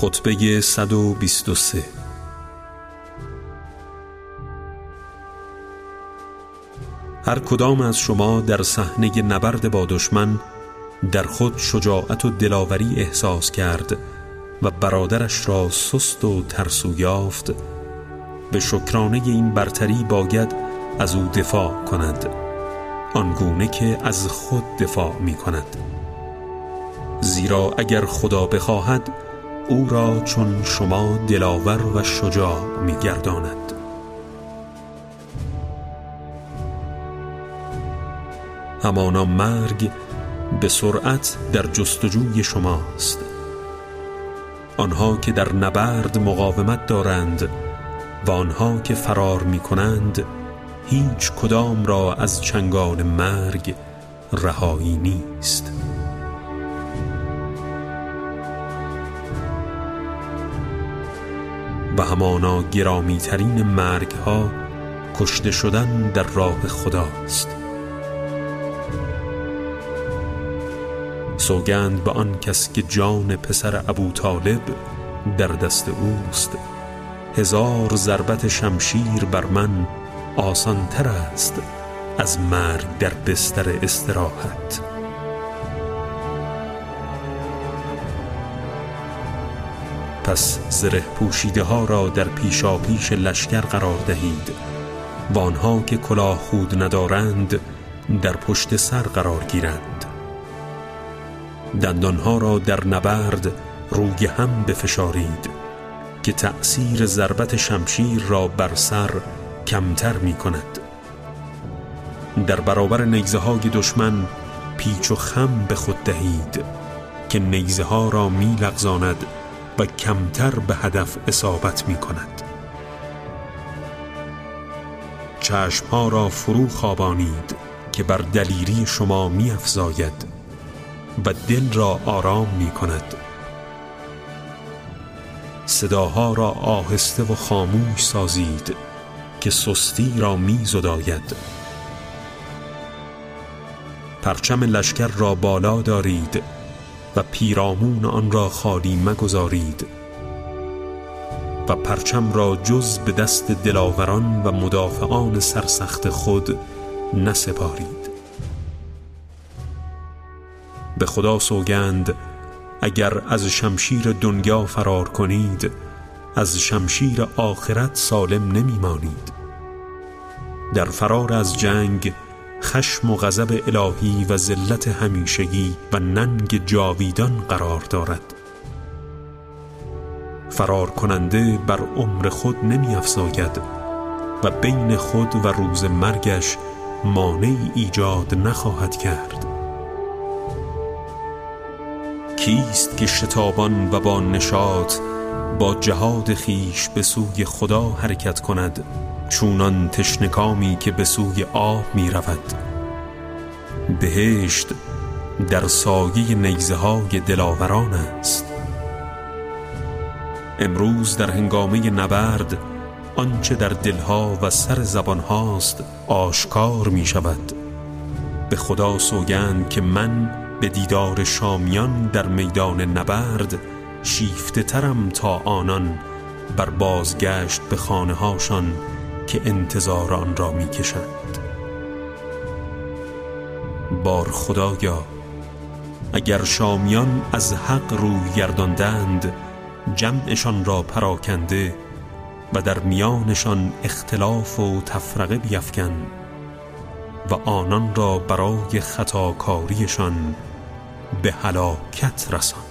خطبه 123 هر کدام از شما در صحنه نبرد با دشمن در خود شجاعت و دلاوری احساس کرد و برادرش را سست و ترسو یافت به شکرانه این برتری باید از او دفاع کند آنگونه که از خود دفاع می کند زیرا اگر خدا بخواهد او را چون شما دلاور و شجاع می گرداند همانا مرگ به سرعت در جستجوی شماست. آنها که در نبرد مقاومت دارند و آنها که فرار می کنند هیچ کدام را از چنگال مرگ رهایی نیست. و همانا گرامی ترین مرگ ها کشته شدن در راه خداست. سوگند به آن کس که جان پسر ابو طالب در دست اوست. هزار ضربت شمشیر بر من آسان تر است از مرگ در بستر استراحت. پس زره پوشیده ها را در پیشا پیش لشکر قرار دهید. و آنها که کلاه خود ندارند در پشت سر قرار گیرند. دندانها را در نبرد روی هم بفشارید که تأثیر ضربت شمشیر را بر سر کمتر می کند در برابر نیزه های دشمن پیچ و خم به خود دهید که نیزه ها را می لغزاند و کمتر به هدف اصابت می کند. چشمها را فرو خوابانید که بر دلیری شما می افزاید و دل را آرام می کند. صداها را آهسته و خاموش سازید که سستی را می زداید. پرچم لشکر را بالا دارید و پیرامون آن را خالی مگذارید و پرچم را جز به دست دلاوران و مدافعان سرسخت خود نسپارید. به خدا سوگند اگر از شمشیر دنیا فرار کنید از شمشیر آخرت سالم نمی مانید در فرار از جنگ خشم و غضب الهی و ذلت همیشگی و ننگ جاویدان قرار دارد. فرار کننده بر عمر خود نمی افزاید و بین خود و روز مرگش مانع ایجاد نخواهد کرد. کیست که شتابان و با نشاط با جهاد خیش به سوی خدا حرکت کند؟ چونان تشنکامی که به سوی آب می رود بهشت در سایه نیزه های دلاوران است. امروز در هنگامه نبرد آنچه در دلها و سر زبان هاست آشکار می شود به خدا سوگند که من به دیدار شامیان در میدان نبرد شیفته ترم تا آنان بر بازگشت به خانه هاشان که انتظار آن را می کشند. بار خدایا اگر شامیان از حق روی گرداندند جمعشان را پراکنده و در میانشان اختلاف و تفرقه بیفکن و آنان را برای خطاکاریشان به هلاکت رسان.